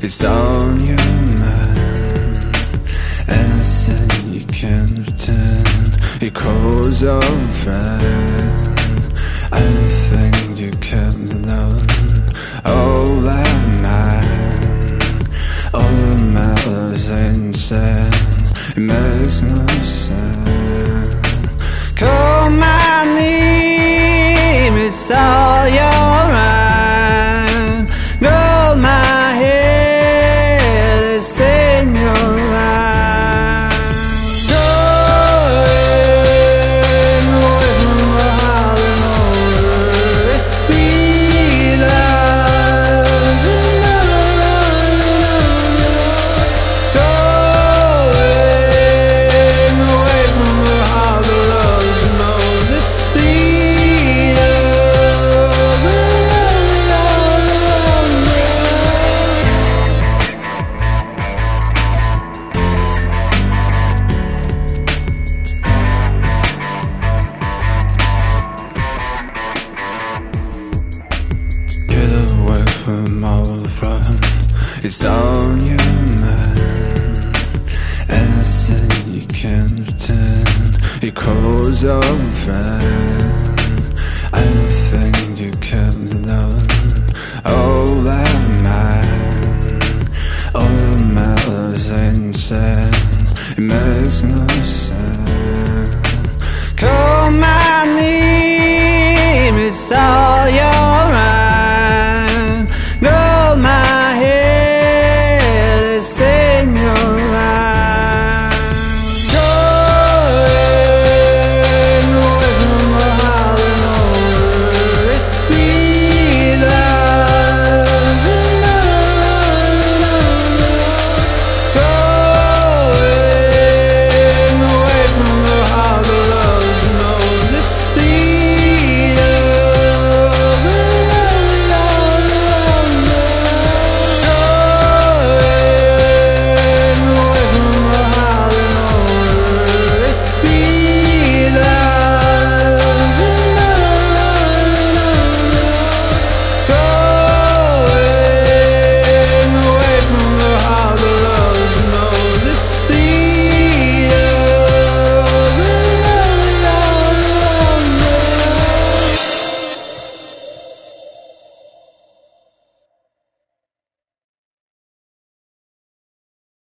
It's on your mind. Anything you can pretend. Your clothes are friend. Anything you can learn. All mine. All that matters ain't said. It makes no sense. Call my name. It's all your It's on your mind. Anything you can pretend. Your clothes are friend. Anything you can learn. All mine. All that matters ain't said. It makes no sense. Call my name. It's all